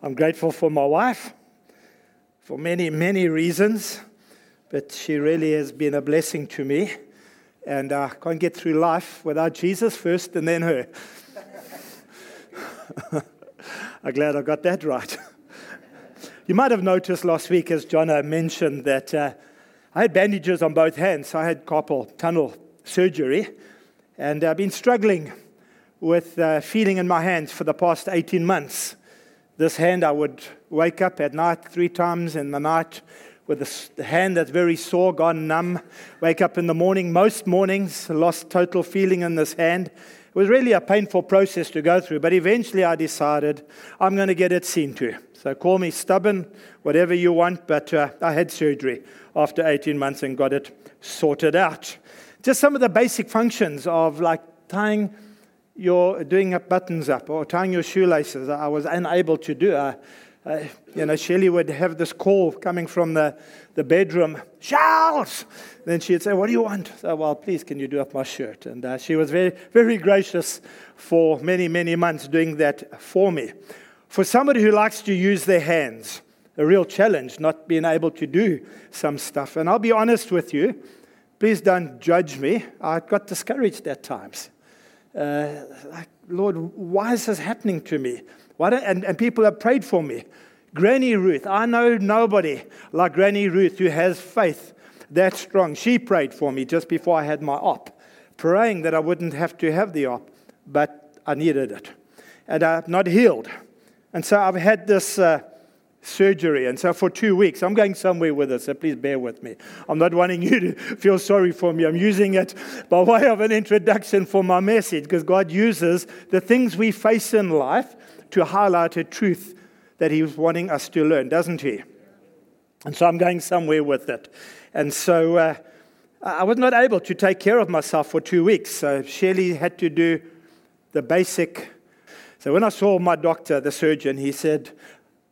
I'm grateful for my wife for many, many reasons, but she really has been a blessing to me. And I can't get through life without Jesus first and then her. I'm glad I got that right. you might have noticed last week, as Johnna mentioned, that uh, I had bandages on both hands. I had carpal tunnel surgery, and I've been struggling with uh, feeling in my hands for the past 18 months. This hand, I would wake up at night three times in the night with the hand that's very sore, gone numb. Wake up in the morning, most mornings, lost total feeling in this hand. It was really a painful process to go through, but eventually I decided I'm going to get it seen to. So call me stubborn, whatever you want, but uh, I had surgery after 18 months and got it sorted out. Just some of the basic functions of like tying your doing up buttons up or tying your shoelaces. I was unable to do. I, I, you know, Shelley would have this call coming from the, the bedroom, Charles! Then she'd say, What do you want? So, well, please, can you do up my shirt? And uh, she was very, very gracious for many, many months doing that for me. For somebody who likes to use their hands, a real challenge not being able to do some stuff. And I'll be honest with you, please don't judge me. I got discouraged at times uh, like, Lord, why is this happening to me? Why and, and people have prayed for me. Granny Ruth, I know nobody like Granny Ruth who has faith that strong. She prayed for me just before I had my op, praying that I wouldn't have to have the op, but I needed it. And I'm not healed. And so I've had this. Uh, surgery. And so for two weeks, I'm going somewhere with it, so please bear with me. I'm not wanting you to feel sorry for me. I'm using it by way of an introduction for my message because God uses the things we face in life to highlight a truth that He's wanting us to learn, doesn't He? And so I'm going somewhere with it. And so uh, I was not able to take care of myself for two weeks. So Shelley had to do the basic. So when I saw my doctor, the surgeon, he said,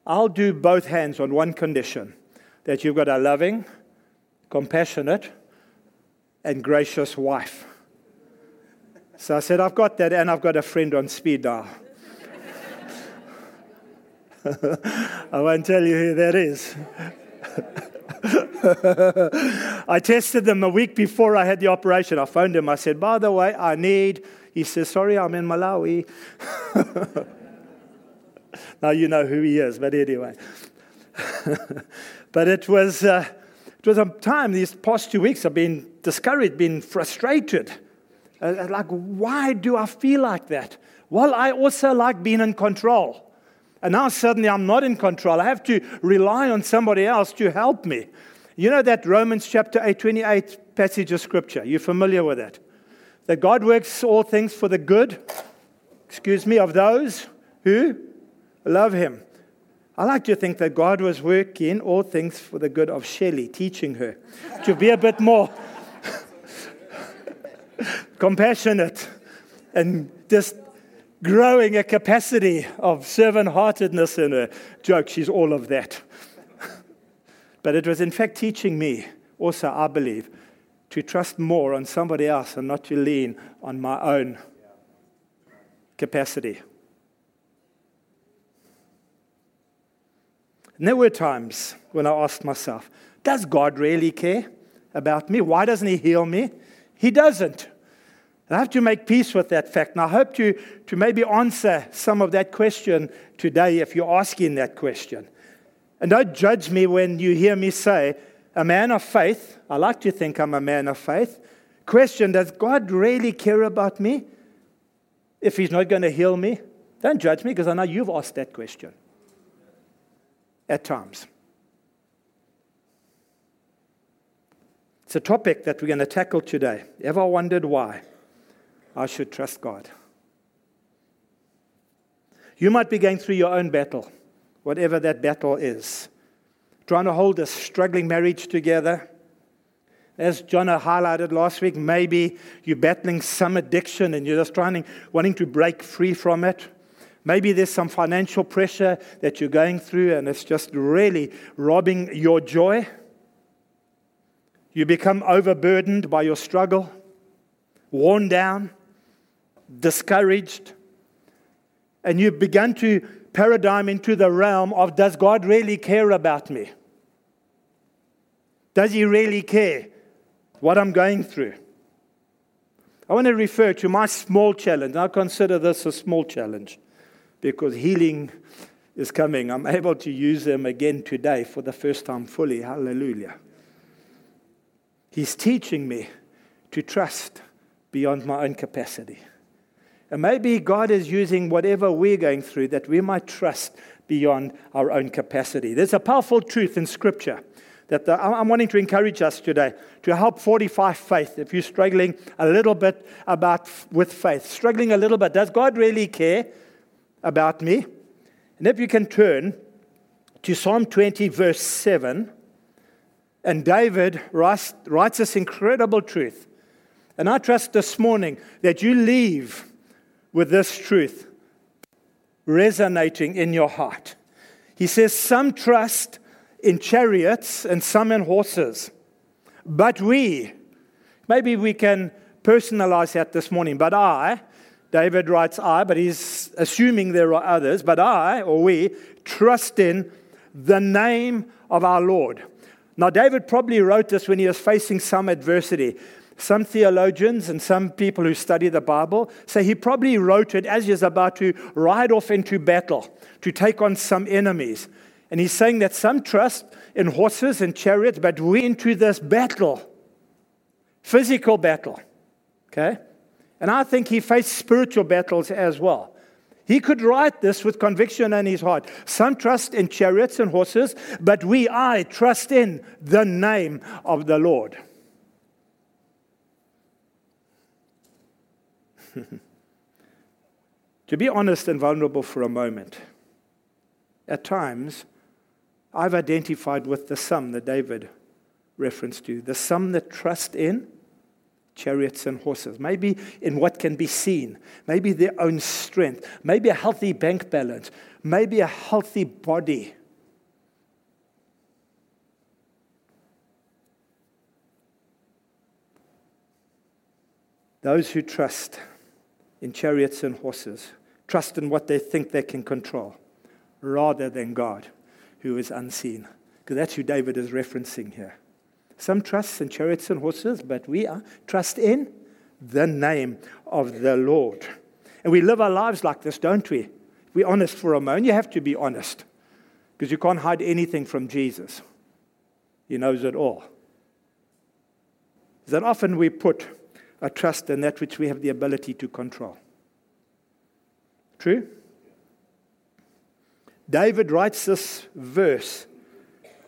I'll do both hands on one condition that you've got a loving, compassionate, and gracious wife. So I said, I've got that, and I've got a friend on speed dial. I won't tell you who that is. I tested them a week before I had the operation. I phoned him. I said, By the way, I need. He says, Sorry, I'm in Malawi. now you know who he is, but anyway. but it was, uh, it was a time, these past two weeks, I've been discouraged, been frustrated. Uh, uh, like, why do I feel like that? Well, I also like being in control. And now suddenly I'm not in control. I have to rely on somebody else to help me. You know that Romans chapter 8, 28 passage of scripture? You're familiar with that? That God works all things for the good, excuse me, of those who love him. I like to think that God was working all things for the good of Shelley, teaching her to be a bit more compassionate and just growing a capacity of servant heartedness in her. Joke, she's all of that. but it was, in fact, teaching me also, I believe, to trust more on somebody else and not to lean on my own capacity. And there were times when I asked myself, does God really care about me? Why doesn't He heal me? He doesn't. I have to make peace with that fact. And I hope to, to maybe answer some of that question today if you're asking that question. And don't judge me when you hear me say, a man of faith, I like to think I'm a man of faith. Question Does God really care about me if He's not going to heal me? Don't judge me because I know you've asked that question at times. It's a topic that we're going to tackle today. Ever wondered why I should trust God? You might be going through your own battle, whatever that battle is. Trying to hold a struggling marriage together. As John highlighted last week, maybe you're battling some addiction and you're just trying, wanting to break free from it. Maybe there's some financial pressure that you're going through and it's just really robbing your joy. You become overburdened by your struggle, worn down, discouraged, and you begin to paradigm into the realm of does God really care about me? Does He really care what I'm going through? I want to refer to my small challenge. I consider this a small challenge because healing is coming. I'm able to use them again today for the first time fully. Hallelujah. He's teaching me to trust beyond my own capacity. And maybe God is using whatever we're going through that we might trust beyond our own capacity. There's a powerful truth in Scripture that the, I'm wanting to encourage us today to help fortify faith. If you're struggling a little bit about with faith, struggling a little bit, does God really care about me? And if you can turn to Psalm 20, verse 7, and David writes, writes this incredible truth. And I trust this morning that you leave with this truth resonating in your heart. He says, Some trust in chariots and some in horses. But we, maybe we can personalize that this morning, but I, David writes I, but he's assuming there are others, but I, or we, trust in the name of our Lord. Now, David probably wrote this when he was facing some adversity. Some theologians and some people who study the Bible say he probably wrote it as he was about to ride off into battle to take on some enemies. And he's saying that some trust in horses and chariots, but we into this battle, physical battle. Okay? And I think he faced spiritual battles as well. He could write this with conviction in his heart. Some trust in chariots and horses, but we, I, trust in the name of the Lord. to be honest and vulnerable for a moment, at times, I've identified with the sum that David referenced to, the sum that trust in chariots and horses, maybe in what can be seen, maybe their own strength, maybe a healthy bank balance, maybe a healthy body. Those who trust in chariots and horses trust in what they think they can control rather than God who is unseen. Because that's who David is referencing here. Some trust in chariots and horses, but we are trust in the name of the Lord. And we live our lives like this, don't we? We're honest for a moment. You have to be honest because you can't hide anything from Jesus. He knows it all. That often we put a trust in that which we have the ability to control. True? David writes this verse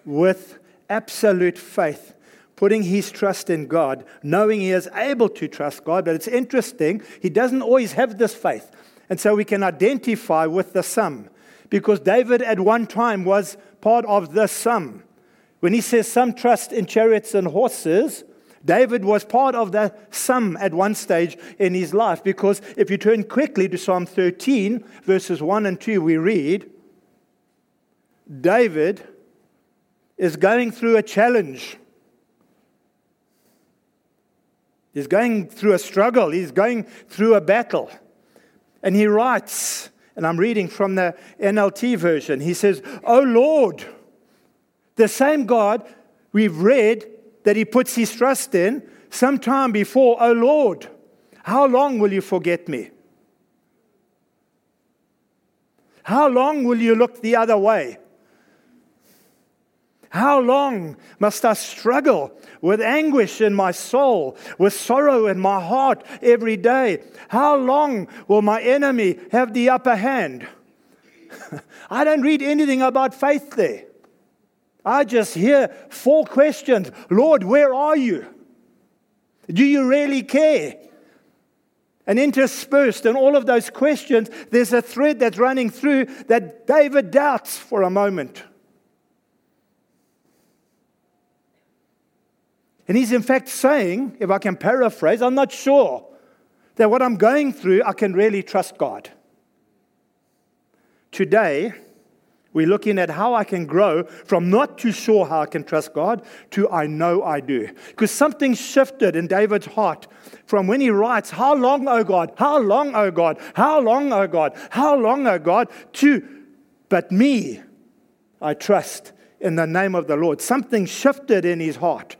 with absolute faith, putting his trust in God, knowing he is able to trust God. But it's interesting, he doesn't always have this faith. And so we can identify with the sum, because David at one time was part of the sum. When he says some trust in chariots and horses, David was part of the sum at one stage in his life because if you turn quickly to Psalm 13, verses 1 and 2, we read, David is going through a challenge. He's going through a struggle. He's going through a battle. And he writes, and I'm reading from the NLT version, he says, Oh Lord, the same God we've read that he puts his trust in sometime before, Oh Lord, how long will you forget me? How long will you look the other way? How long must I struggle with anguish in my soul, with sorrow in my heart every day? How long will my enemy have the upper hand? I don't read anything about faith there. I just hear four questions Lord, where are you? Do you really care? And interspersed in all of those questions, there's a thread that's running through that David doubts for a moment. And he's in fact saying, if I can paraphrase, I'm not sure that what I'm going through, I can really trust God. Today, we're looking at how I can grow from not too sure how I can trust God to I know I do. Because something shifted in David's heart from when he writes, How long, O God? How long, O God? How long, O God? How long, O God? to but me, I trust in the name of the Lord. Something shifted in his heart.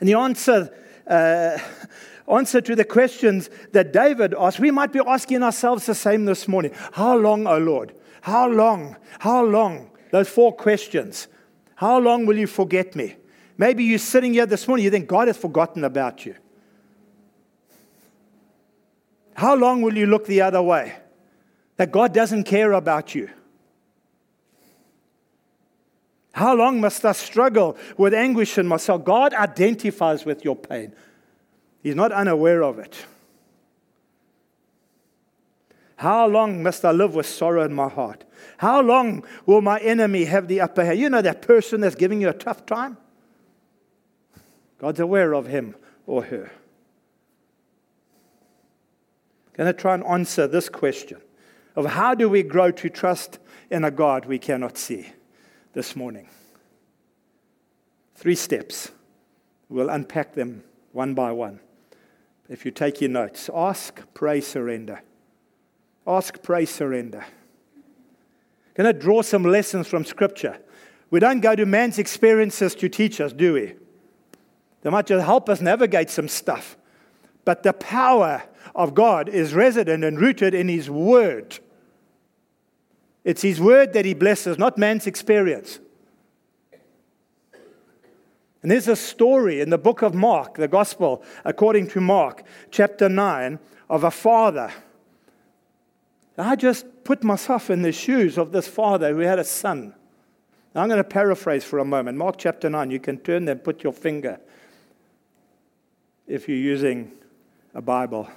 And the answer, uh, answer to the questions that David asked, we might be asking ourselves the same this morning. How long, O oh Lord? How long? How long? Those four questions. How long will you forget me? Maybe you're sitting here this morning, you think God has forgotten about you. How long will you look the other way? That God doesn't care about you. How long must I struggle with anguish in myself? God identifies with your pain, He's not unaware of it. How long must I live with sorrow in my heart? How long will my enemy have the upper hand? You know that person that's giving you a tough time? God's aware of him or her. I'm going to try and answer this question of how do we grow to trust in a God we cannot see this morning. Three steps. We'll unpack them one by one. If you take your notes, ask, pray, surrender. Ask, pray, surrender. Going to draw some lessons from Scripture. We don't go to man's experiences to teach us, do we? They might just help us navigate some stuff. But the power of God is resident and rooted in His Word. It's His Word that He blesses, not man's experience. And there's a story in the book of Mark, the Gospel according to Mark, chapter 9, of a father. I just put myself in the shoes of this father who had a son. Now I'm going to paraphrase for a moment. Mark chapter 9, you can turn there and put your finger if you're using a Bible.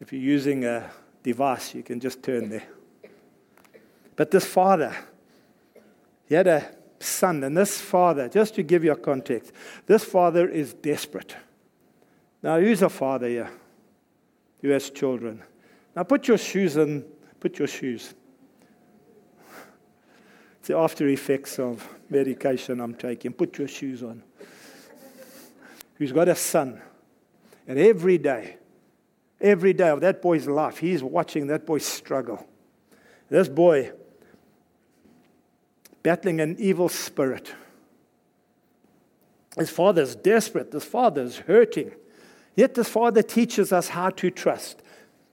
If you're using a device, you can just turn there. But this father, he had a son, and this father, just to give you a context, this father is desperate. Now, who's a father here who has children? Now, put your shoes on, put your shoes. It's the after effects of medication I'm taking. Put your shoes on. Who's got a son, and every day, every day of that boy's life, he's watching that boy struggle. This boy battling an evil spirit. His father's desperate, this father's hurting. Yet this father teaches us how to trust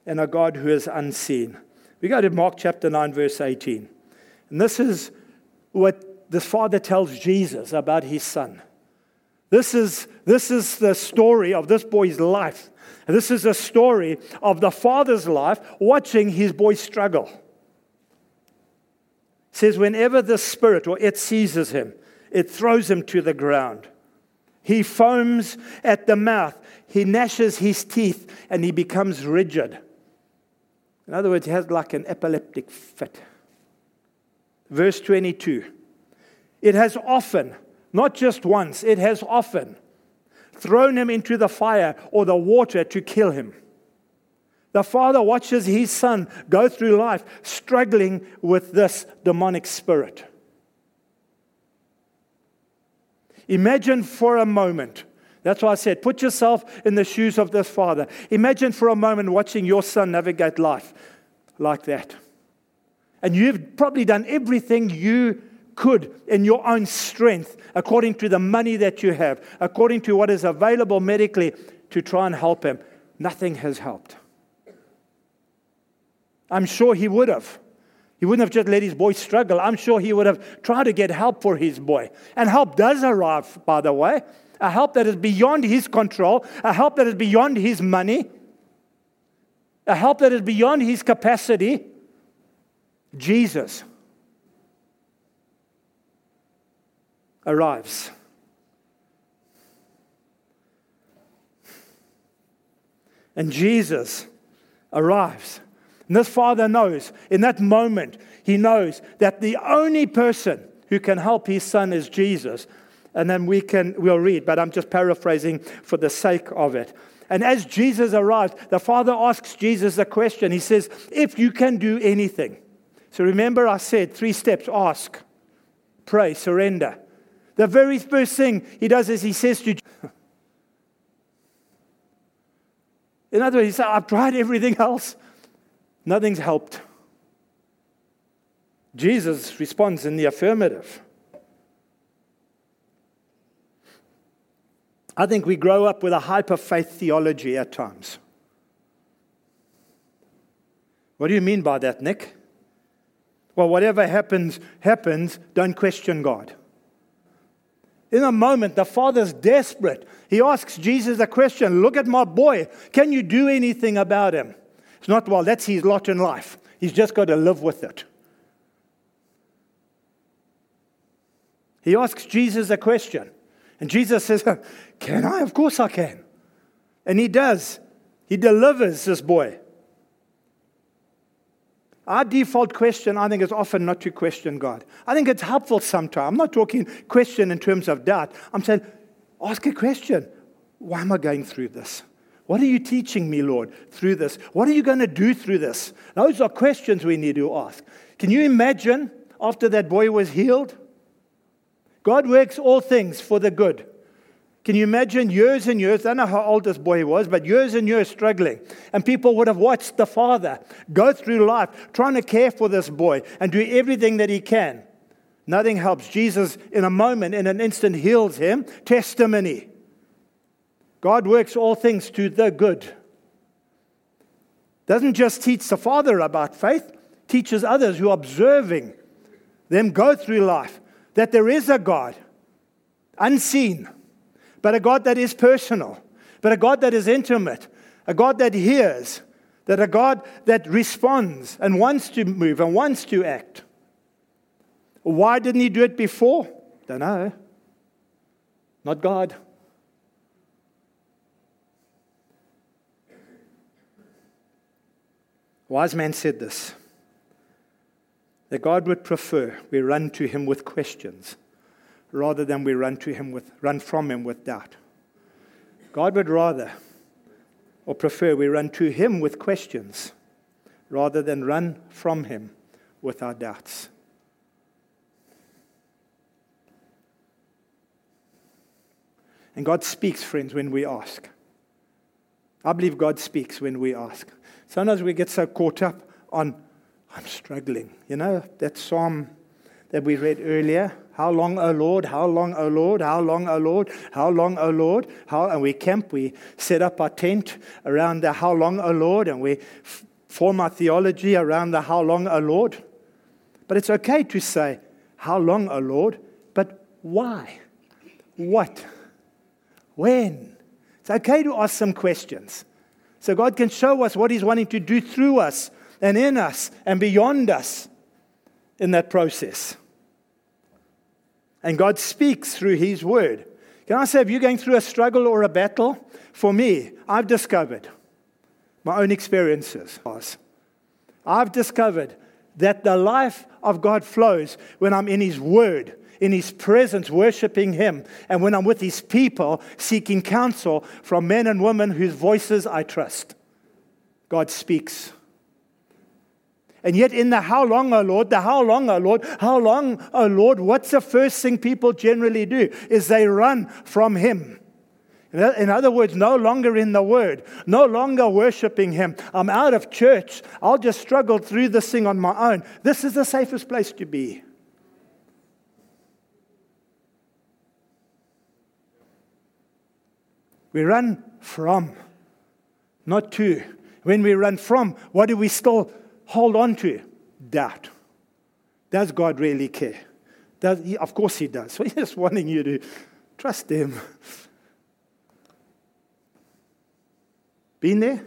in a God who is unseen. We go to Mark chapter 9, verse 18. And this is what this father tells Jesus about his son. This is, this is the story of this boy's life. This is a story of the father's life watching his boy struggle says, whenever the spirit or it seizes him, it throws him to the ground. He foams at the mouth, he gnashes his teeth, and he becomes rigid. In other words, he has like an epileptic fit. Verse 22 It has often, not just once, it has often thrown him into the fire or the water to kill him. The father watches his son go through life struggling with this demonic spirit. Imagine for a moment. That's why I said, put yourself in the shoes of this father. Imagine for a moment watching your son navigate life like that. And you've probably done everything you could in your own strength, according to the money that you have, according to what is available medically, to try and help him. Nothing has helped. I'm sure he would have. He wouldn't have just let his boy struggle. I'm sure he would have tried to get help for his boy. And help does arrive, by the way. A help that is beyond his control, a help that is beyond his money, a help that is beyond his capacity. Jesus arrives. And Jesus arrives. And this father knows, in that moment, he knows that the only person who can help his son is Jesus. And then we can, we'll read, but I'm just paraphrasing for the sake of it. And as Jesus arrives, the father asks Jesus a question. He says, If you can do anything. So remember, I said three steps ask, pray, surrender. The very first thing he does is he says to In other words, he says, I've tried everything else. Nothing's helped. Jesus responds in the affirmative. I think we grow up with a hyper faith theology at times. What do you mean by that, Nick? Well, whatever happens, happens. Don't question God. In a moment, the father's desperate. He asks Jesus a question Look at my boy. Can you do anything about him? It's not, well, that's his lot in life. He's just got to live with it. He asks Jesus a question. And Jesus says, Can I? Of course I can. And he does. He delivers this boy. Our default question, I think, is often not to question God. I think it's helpful sometimes. I'm not talking question in terms of doubt. I'm saying, ask a question. Why am I going through this? What are you teaching me, Lord, through this? What are you going to do through this? Those are questions we need to ask. Can you imagine after that boy was healed? God works all things for the good. Can you imagine years and years? I don't know how old this boy was, but years and years struggling. And people would have watched the father go through life trying to care for this boy and do everything that he can. Nothing helps. Jesus, in a moment, in an instant, heals him. Testimony. God works all things to the good. Doesn't just teach the father about faith, teaches others who are observing them go through life that there is a God, unseen but a God that is personal, but a God that is intimate, a God that hears, that a God that responds and wants to move and wants to act. Why didn't he do it before? Don't know. Not God. Wise man said this that God would prefer we run to him with questions rather than we run to him with run from him with doubt. God would rather or prefer we run to him with questions rather than run from him with our doubts. And God speaks, friends, when we ask. I believe God speaks when we ask. Sometimes we get so caught up on, I'm struggling. You know, that psalm that we read earlier, how long, O Lord? How long, O Lord? How long, O Lord? How long, O Lord? How, and we camp, we set up our tent around the how long, O Lord, and we f- form our theology around the how long, O Lord. But it's okay to say, How long, O Lord? But why? What? When? It's okay to ask some questions. So God can show us what He's wanting to do through us and in us and beyond us in that process. And God speaks through His Word. Can I say, if you're going through a struggle or a battle, for me, I've discovered my own experiences. I've discovered that the life of God flows when I'm in His Word, in His presence, worshiping Him, and when I'm with His people, seeking counsel from men and women whose voices I trust. God speaks. And yet, in the how long, O Lord, the how long, O Lord, how long, O Lord, what's the first thing people generally do? Is they run from Him. In other words, no longer in the Word, no longer worshiping Him. I'm out of church. I'll just struggle through this thing on my own. This is the safest place to be. We run from, not to. When we run from, what do we still hold on to doubt. Does God really care? Does he, of course, He does. So He's just wanting you to trust Him. Been there?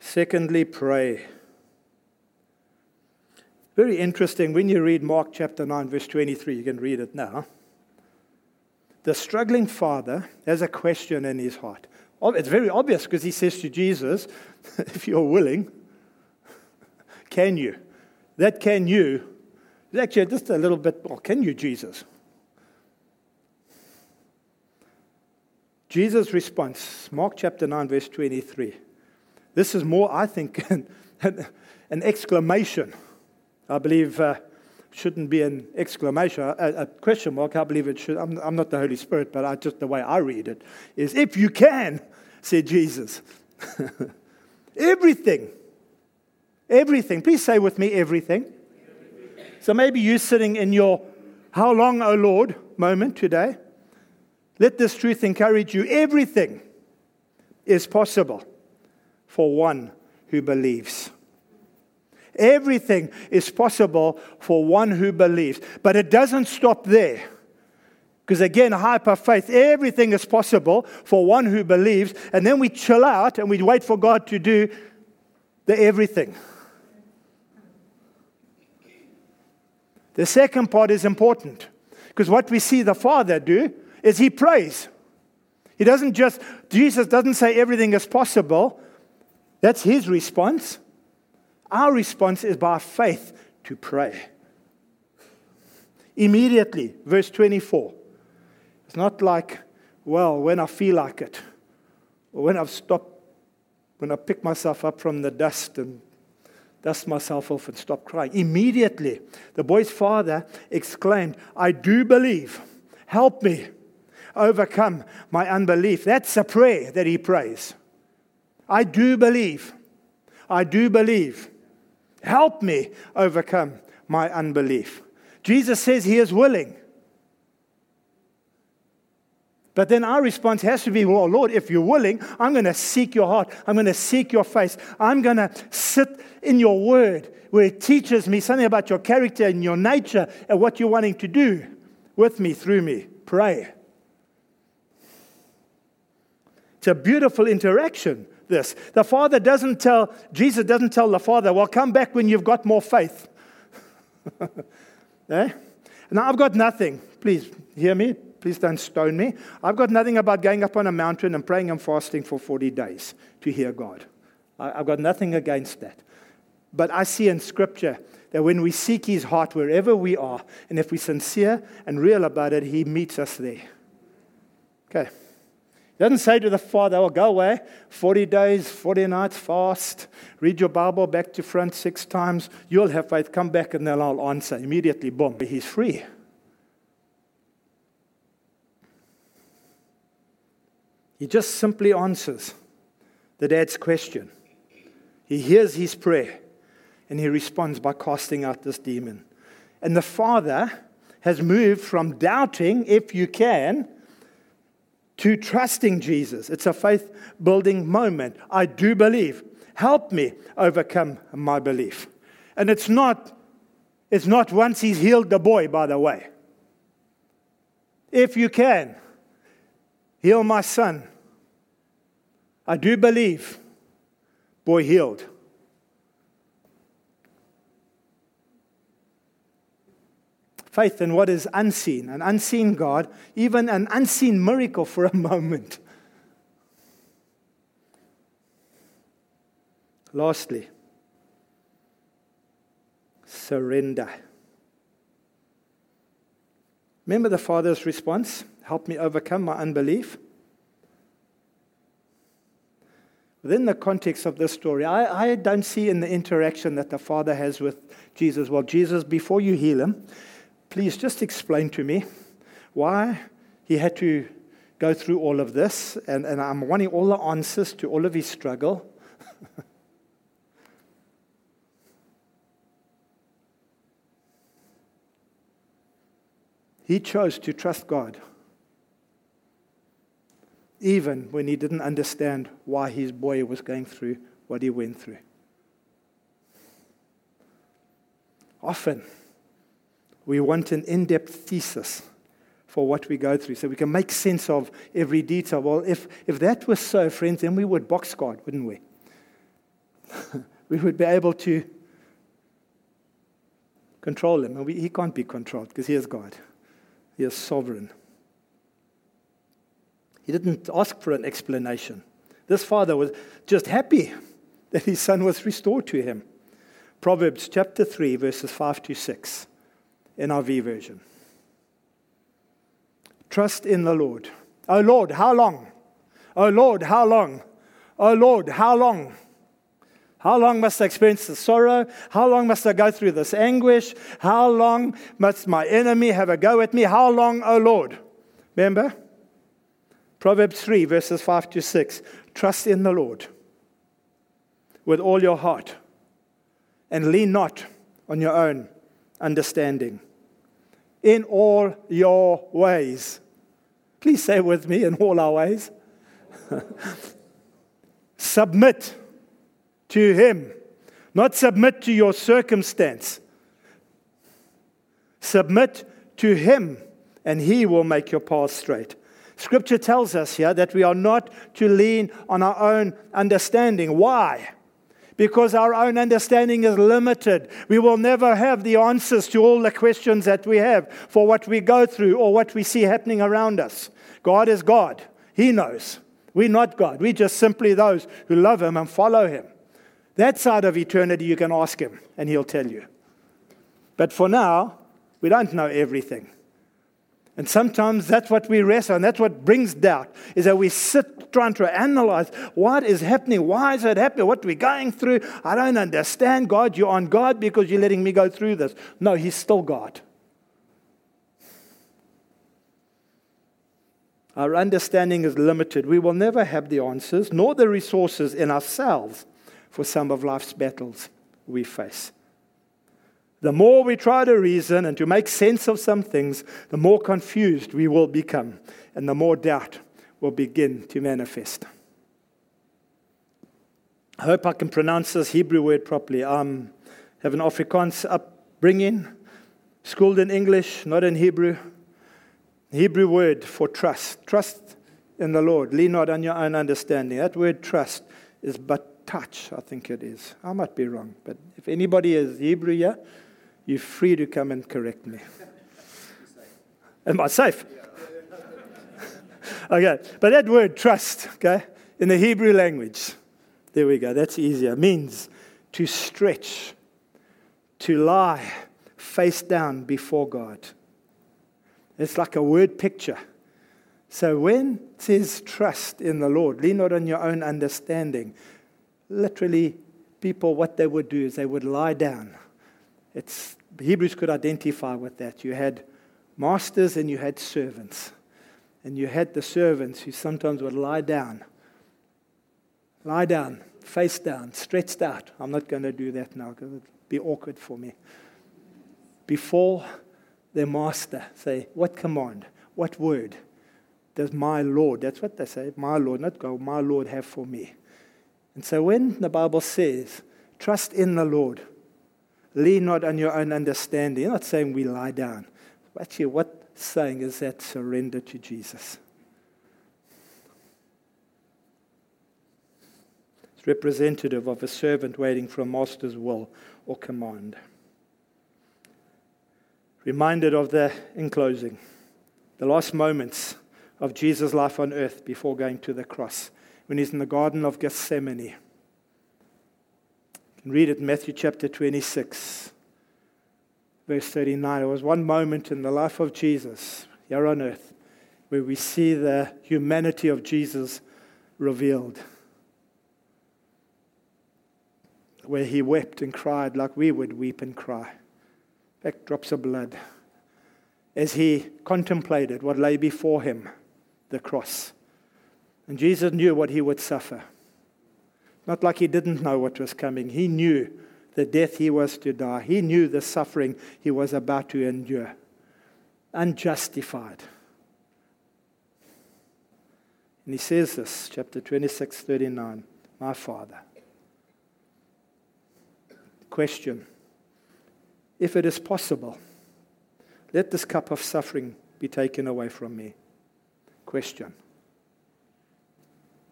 Secondly, pray. Very interesting. When you read Mark chapter 9, verse 23, you can read it now. The struggling father has a question in his heart. It's very obvious because he says to Jesus, If you're willing, can you? That can you is actually just a little bit, well, can you, Jesus? Jesus' response, Mark chapter 9, verse 23. This is more, I think, an exclamation. I believe uh, shouldn't be an exclamation, a, a, question mark. I believe it should. I'm, I'm not the Holy Spirit, but I, just the way I read it is if you can, said Jesus. everything. Everything. Please say with me, everything. So maybe you're sitting in your how long, O Lord moment today. Let this truth encourage you. Everything is possible for one who believes. Everything is possible for one who believes. But it doesn't stop there. Because again, hyper faith, everything is possible for one who believes. And then we chill out and we wait for God to do the everything. The second part is important. Because what we see the Father do is he prays. He doesn't just, Jesus doesn't say everything is possible. That's his response. Our response is by faith to pray. Immediately, verse 24. It's not like, well, when I feel like it, or when I've stopped, when I pick myself up from the dust and dust myself off and stop crying. Immediately, the boy's father exclaimed, I do believe. Help me overcome my unbelief. That's a prayer that he prays. I do believe. I do believe. Help me overcome my unbelief. Jesus says he is willing. But then our response has to be, well, Lord, if you're willing, I'm going to seek your heart. I'm going to seek your face. I'm going to sit in your word where it teaches me something about your character and your nature and what you're wanting to do with me, through me. Pray. It's a beautiful interaction, this. The Father doesn't tell, Jesus doesn't tell the Father, well, come back when you've got more faith. eh? Now, I've got nothing. Please hear me. Please don't stone me. I've got nothing about going up on a mountain and praying and fasting for 40 days to hear God. I've got nothing against that. But I see in Scripture that when we seek His heart wherever we are, and if we're sincere and real about it, He meets us there. Okay. Doesn't say to the Father, oh, go away, 40 days, 40 nights, fast, read your Bible back to front six times, you'll have faith, come back, and then I'll answer. Immediately, boom, he's free. He just simply answers the dad's question. He hears his prayer and he responds by casting out this demon. And the father has moved from doubting, if you can, to trusting Jesus. It's a faith building moment. I do believe. Help me overcome my belief. And it's not, it's not once he's healed the boy, by the way. If you can, Heal my son. I do believe. Boy healed. Faith in what is unseen, an unseen God, even an unseen miracle for a moment. Lastly, surrender. Remember the father's response? help me overcome my unbelief. Within the context of this story, I, I don't see in the interaction that the Father has with Jesus, well, Jesus, before you heal him, please just explain to me why he had to go through all of this. And, and I'm wanting all the answers to all of his struggle. he chose to trust God even when he didn't understand why his boy was going through what he went through. Often, we want an in depth thesis for what we go through so we can make sense of every detail. Well, if, if that was so, friends, then we would box God, wouldn't we? we would be able to control him. And we, he can't be controlled because he is God, he is sovereign. He didn't ask for an explanation. This father was just happy that his son was restored to him. Proverbs chapter 3, verses 5 to 6, NIV version. Trust in the Lord. Oh Lord, how long? Oh Lord, how long? Oh Lord, how long? How long must I experience the sorrow? How long must I go through this anguish? How long must my enemy have a go at me? How long, O oh Lord? Remember? Proverbs 3, verses 5 to 6. Trust in the Lord with all your heart and lean not on your own understanding. In all your ways. Please say with me, in all our ways. Submit to Him, not submit to your circumstance. Submit to Him, and He will make your path straight. Scripture tells us here that we are not to lean on our own understanding. Why? Because our own understanding is limited. We will never have the answers to all the questions that we have for what we go through or what we see happening around us. God is God, He knows. We're not God. We're just simply those who love Him and follow Him. That side of eternity, you can ask him and he'll tell you. But for now, we don't know everything. And sometimes that's what we wrestle, and that's what brings doubt, is that we sit trying to analyze what is happening, why is it happening, what we're going through. I don't understand God. You're on God because you're letting me go through this. No, He's still God. Our understanding is limited. We will never have the answers nor the resources in ourselves for some of life's battles we face. The more we try to reason and to make sense of some things, the more confused we will become, and the more doubt will begin to manifest. I hope I can pronounce this Hebrew word properly. I um, have an Afrikaans upbringing, schooled in English, not in Hebrew. Hebrew word for trust. Trust in the Lord. Lean not on your own understanding. That word trust is batach, I think it is. I might be wrong, but if anybody is Hebrew here, you're free to come and correct me. Am I safe? okay, but that word trust, okay, in the Hebrew language, there we go, that's easier, means to stretch, to lie face down before God. It's like a word picture. So when it says trust in the Lord, lean not on your own understanding, literally, people, what they would do is they would lie down. It's, Hebrews could identify with that. You had masters and you had servants. And you had the servants who sometimes would lie down. Lie down, face down, stretched out. I'm not going to do that now because it'd be awkward for me. Before their master, say, What command? What word does my Lord, that's what they say, my Lord, not God, my Lord have for me? And so when the Bible says, trust in the Lord, lean not on your own understanding, you're not saying we lie down. Actually, what saying is that surrender to Jesus. It's representative of a servant waiting for a master's will or command. Reminded of the, in closing, the last moments of Jesus' life on earth before going to the cross when he's in the Garden of Gethsemane. Read it in Matthew chapter 26, verse 39. It was one moment in the life of Jesus here on earth where we see the humanity of Jesus revealed. Where he wept and cried like we would weep and cry. Back drops of blood. As he contemplated what lay before him, the cross. And Jesus knew what he would suffer. Not like he didn't know what was coming. He knew the death he was to die. He knew the suffering he was about to endure. Unjustified. And he says this, chapter 26, 39, My Father. Question If it is possible, let this cup of suffering be taken away from me. Question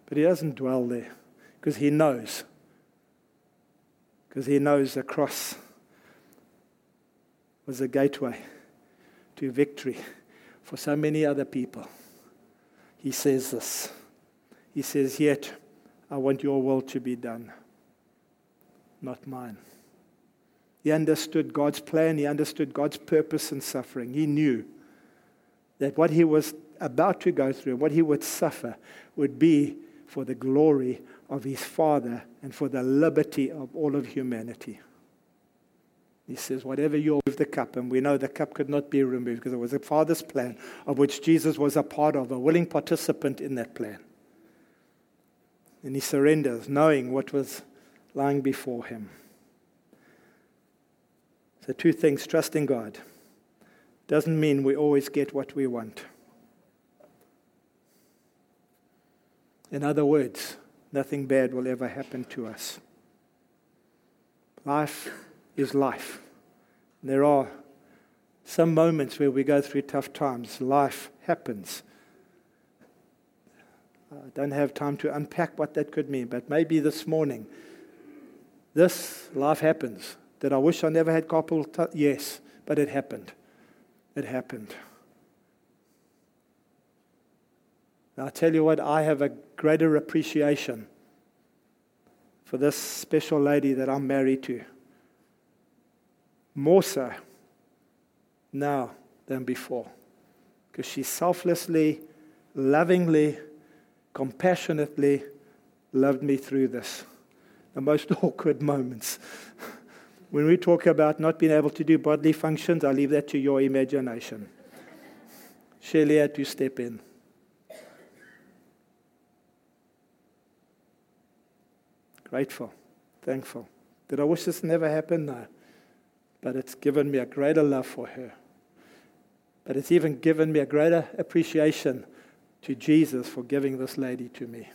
but he doesn't dwell there because he knows. Because he knows the cross was a gateway to victory for so many other people. He says this. He says, Yet I want your will to be done, not mine. He understood God's plan, he understood God's purpose in suffering. He knew that what he was about to go through, what he would suffer, would be for the glory of his Father and for the liberty of all of humanity. He says, Whatever you move the cup, and we know the cup could not be removed because it was the Father's plan of which Jesus was a part of, a willing participant in that plan. And he surrenders, knowing what was lying before him. So, two things trusting God doesn't mean we always get what we want. In other words, nothing bad will ever happen to us. Life is life. There are some moments where we go through tough times. Life happens. I don't have time to unpack what that could mean, but maybe this morning, this life happens. Did I wish I never had carpal? Yes, but it happened. It happened. I tell you what, I have a greater appreciation for this special lady that I'm married to. More so now than before. Because she selflessly, lovingly, compassionately loved me through this. The most awkward moments. When we talk about not being able to do bodily functions, I leave that to your imagination. Shirley had to step in. Grateful, thankful. Did I wish this never happened? No. But it's given me a greater love for her. But it's even given me a greater appreciation to Jesus for giving this lady to me.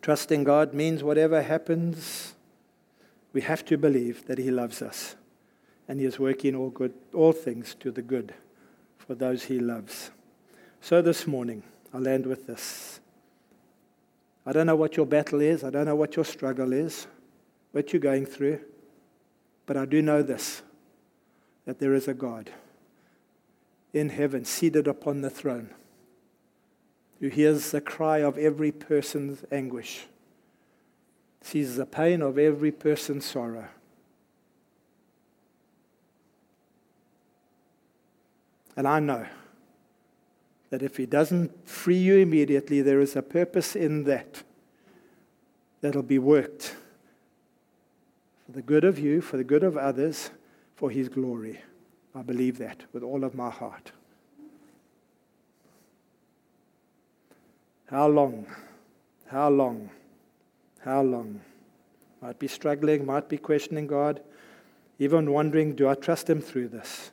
Trusting God means whatever happens, we have to believe that He loves us and He is working all, good, all things to the good for those He loves. So this morning, I'll end with this. I don't know what your battle is, I don't know what your struggle is, what you're going through, but I do know this that there is a God in heaven seated upon the throne who hears the cry of every person's anguish, sees the pain of every person's sorrow. And I know that if He doesn't free you immediately, there is a purpose in that that'll be worked for the good of you, for the good of others, for His glory. I believe that with all of my heart. How long? How long? How long? Might be struggling, might be questioning God, even wondering, do I trust Him through this?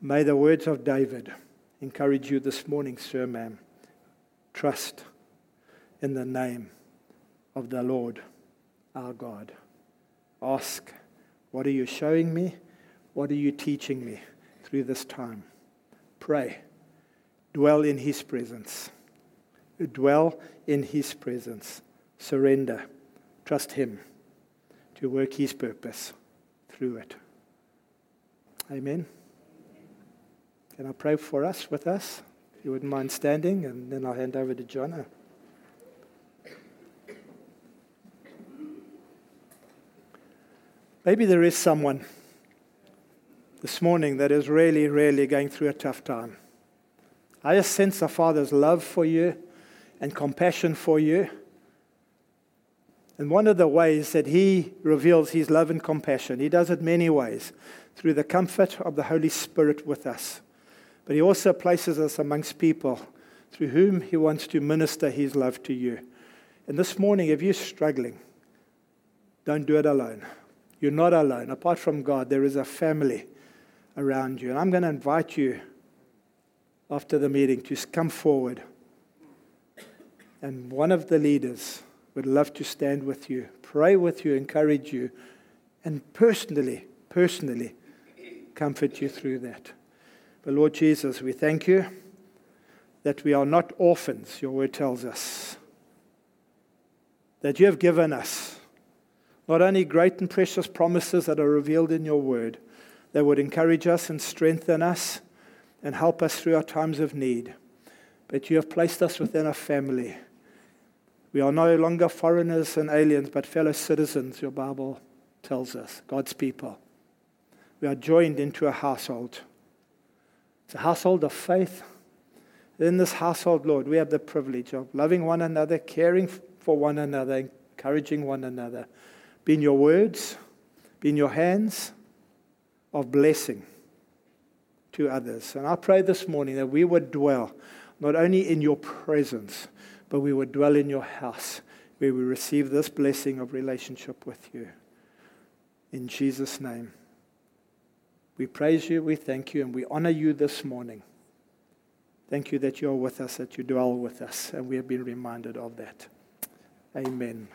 May the words of David encourage you this morning, sir, ma'am. Trust in the name of the Lord our God. Ask, what are you showing me? What are you teaching me through this time? Pray. Dwell in His presence dwell in His presence. Surrender. Trust Him to work His purpose through it. Amen. Can I'll pray for us, with us? If you wouldn't mind standing, and then I'll hand over to John. Maybe there is someone this morning that is really, really going through a tough time. I just sense the Father's love for you and compassion for you. And one of the ways that he reveals his love and compassion, he does it many ways through the comfort of the Holy Spirit with us. But he also places us amongst people through whom he wants to minister his love to you. And this morning, if you're struggling, don't do it alone. You're not alone. Apart from God, there is a family around you. And I'm going to invite you after the meeting to come forward. And one of the leaders would love to stand with you, pray with you, encourage you, and personally, personally comfort you through that. But Lord Jesus, we thank you that we are not orphans, your word tells us. That you have given us not only great and precious promises that are revealed in your word, that would encourage us and strengthen us and help us through our times of need, but you have placed us within a family we are no longer foreigners and aliens, but fellow citizens, your Bible tells us, God's people. We are joined into a household. It's a household of faith. In this household, Lord, we have the privilege of loving one another, caring for one another, encouraging one another. Be in your words, be in your hands of blessing to others. And I pray this morning that we would dwell not only in your presence, but we would dwell in your house where we receive this blessing of relationship with you. In Jesus' name. We praise you, we thank you, and we honor you this morning. Thank you that you are with us, that you dwell with us, and we have been reminded of that. Amen.